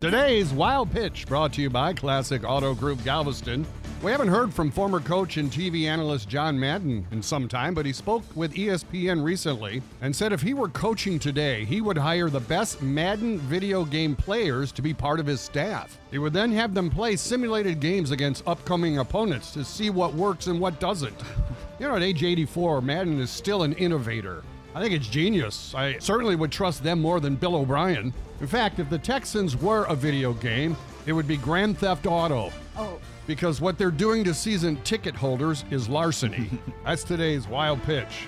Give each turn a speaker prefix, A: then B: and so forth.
A: Today's Wild Pitch brought to you by Classic Auto Group Galveston. We haven't heard from former coach and TV analyst John Madden in some time, but he spoke with ESPN recently and said if he were coaching today, he would hire the best Madden video game players to be part of his staff. He would then have them play simulated games against upcoming opponents to see what works and what doesn't. You know, at age 84, Madden is still an innovator. I think it's genius. I certainly would trust them more than Bill O'Brien. In fact, if the Texans were a video game, it would be Grand Theft Auto.
B: Oh,
A: Because what they're doing to season ticket holders is larceny. That's today's wild pitch.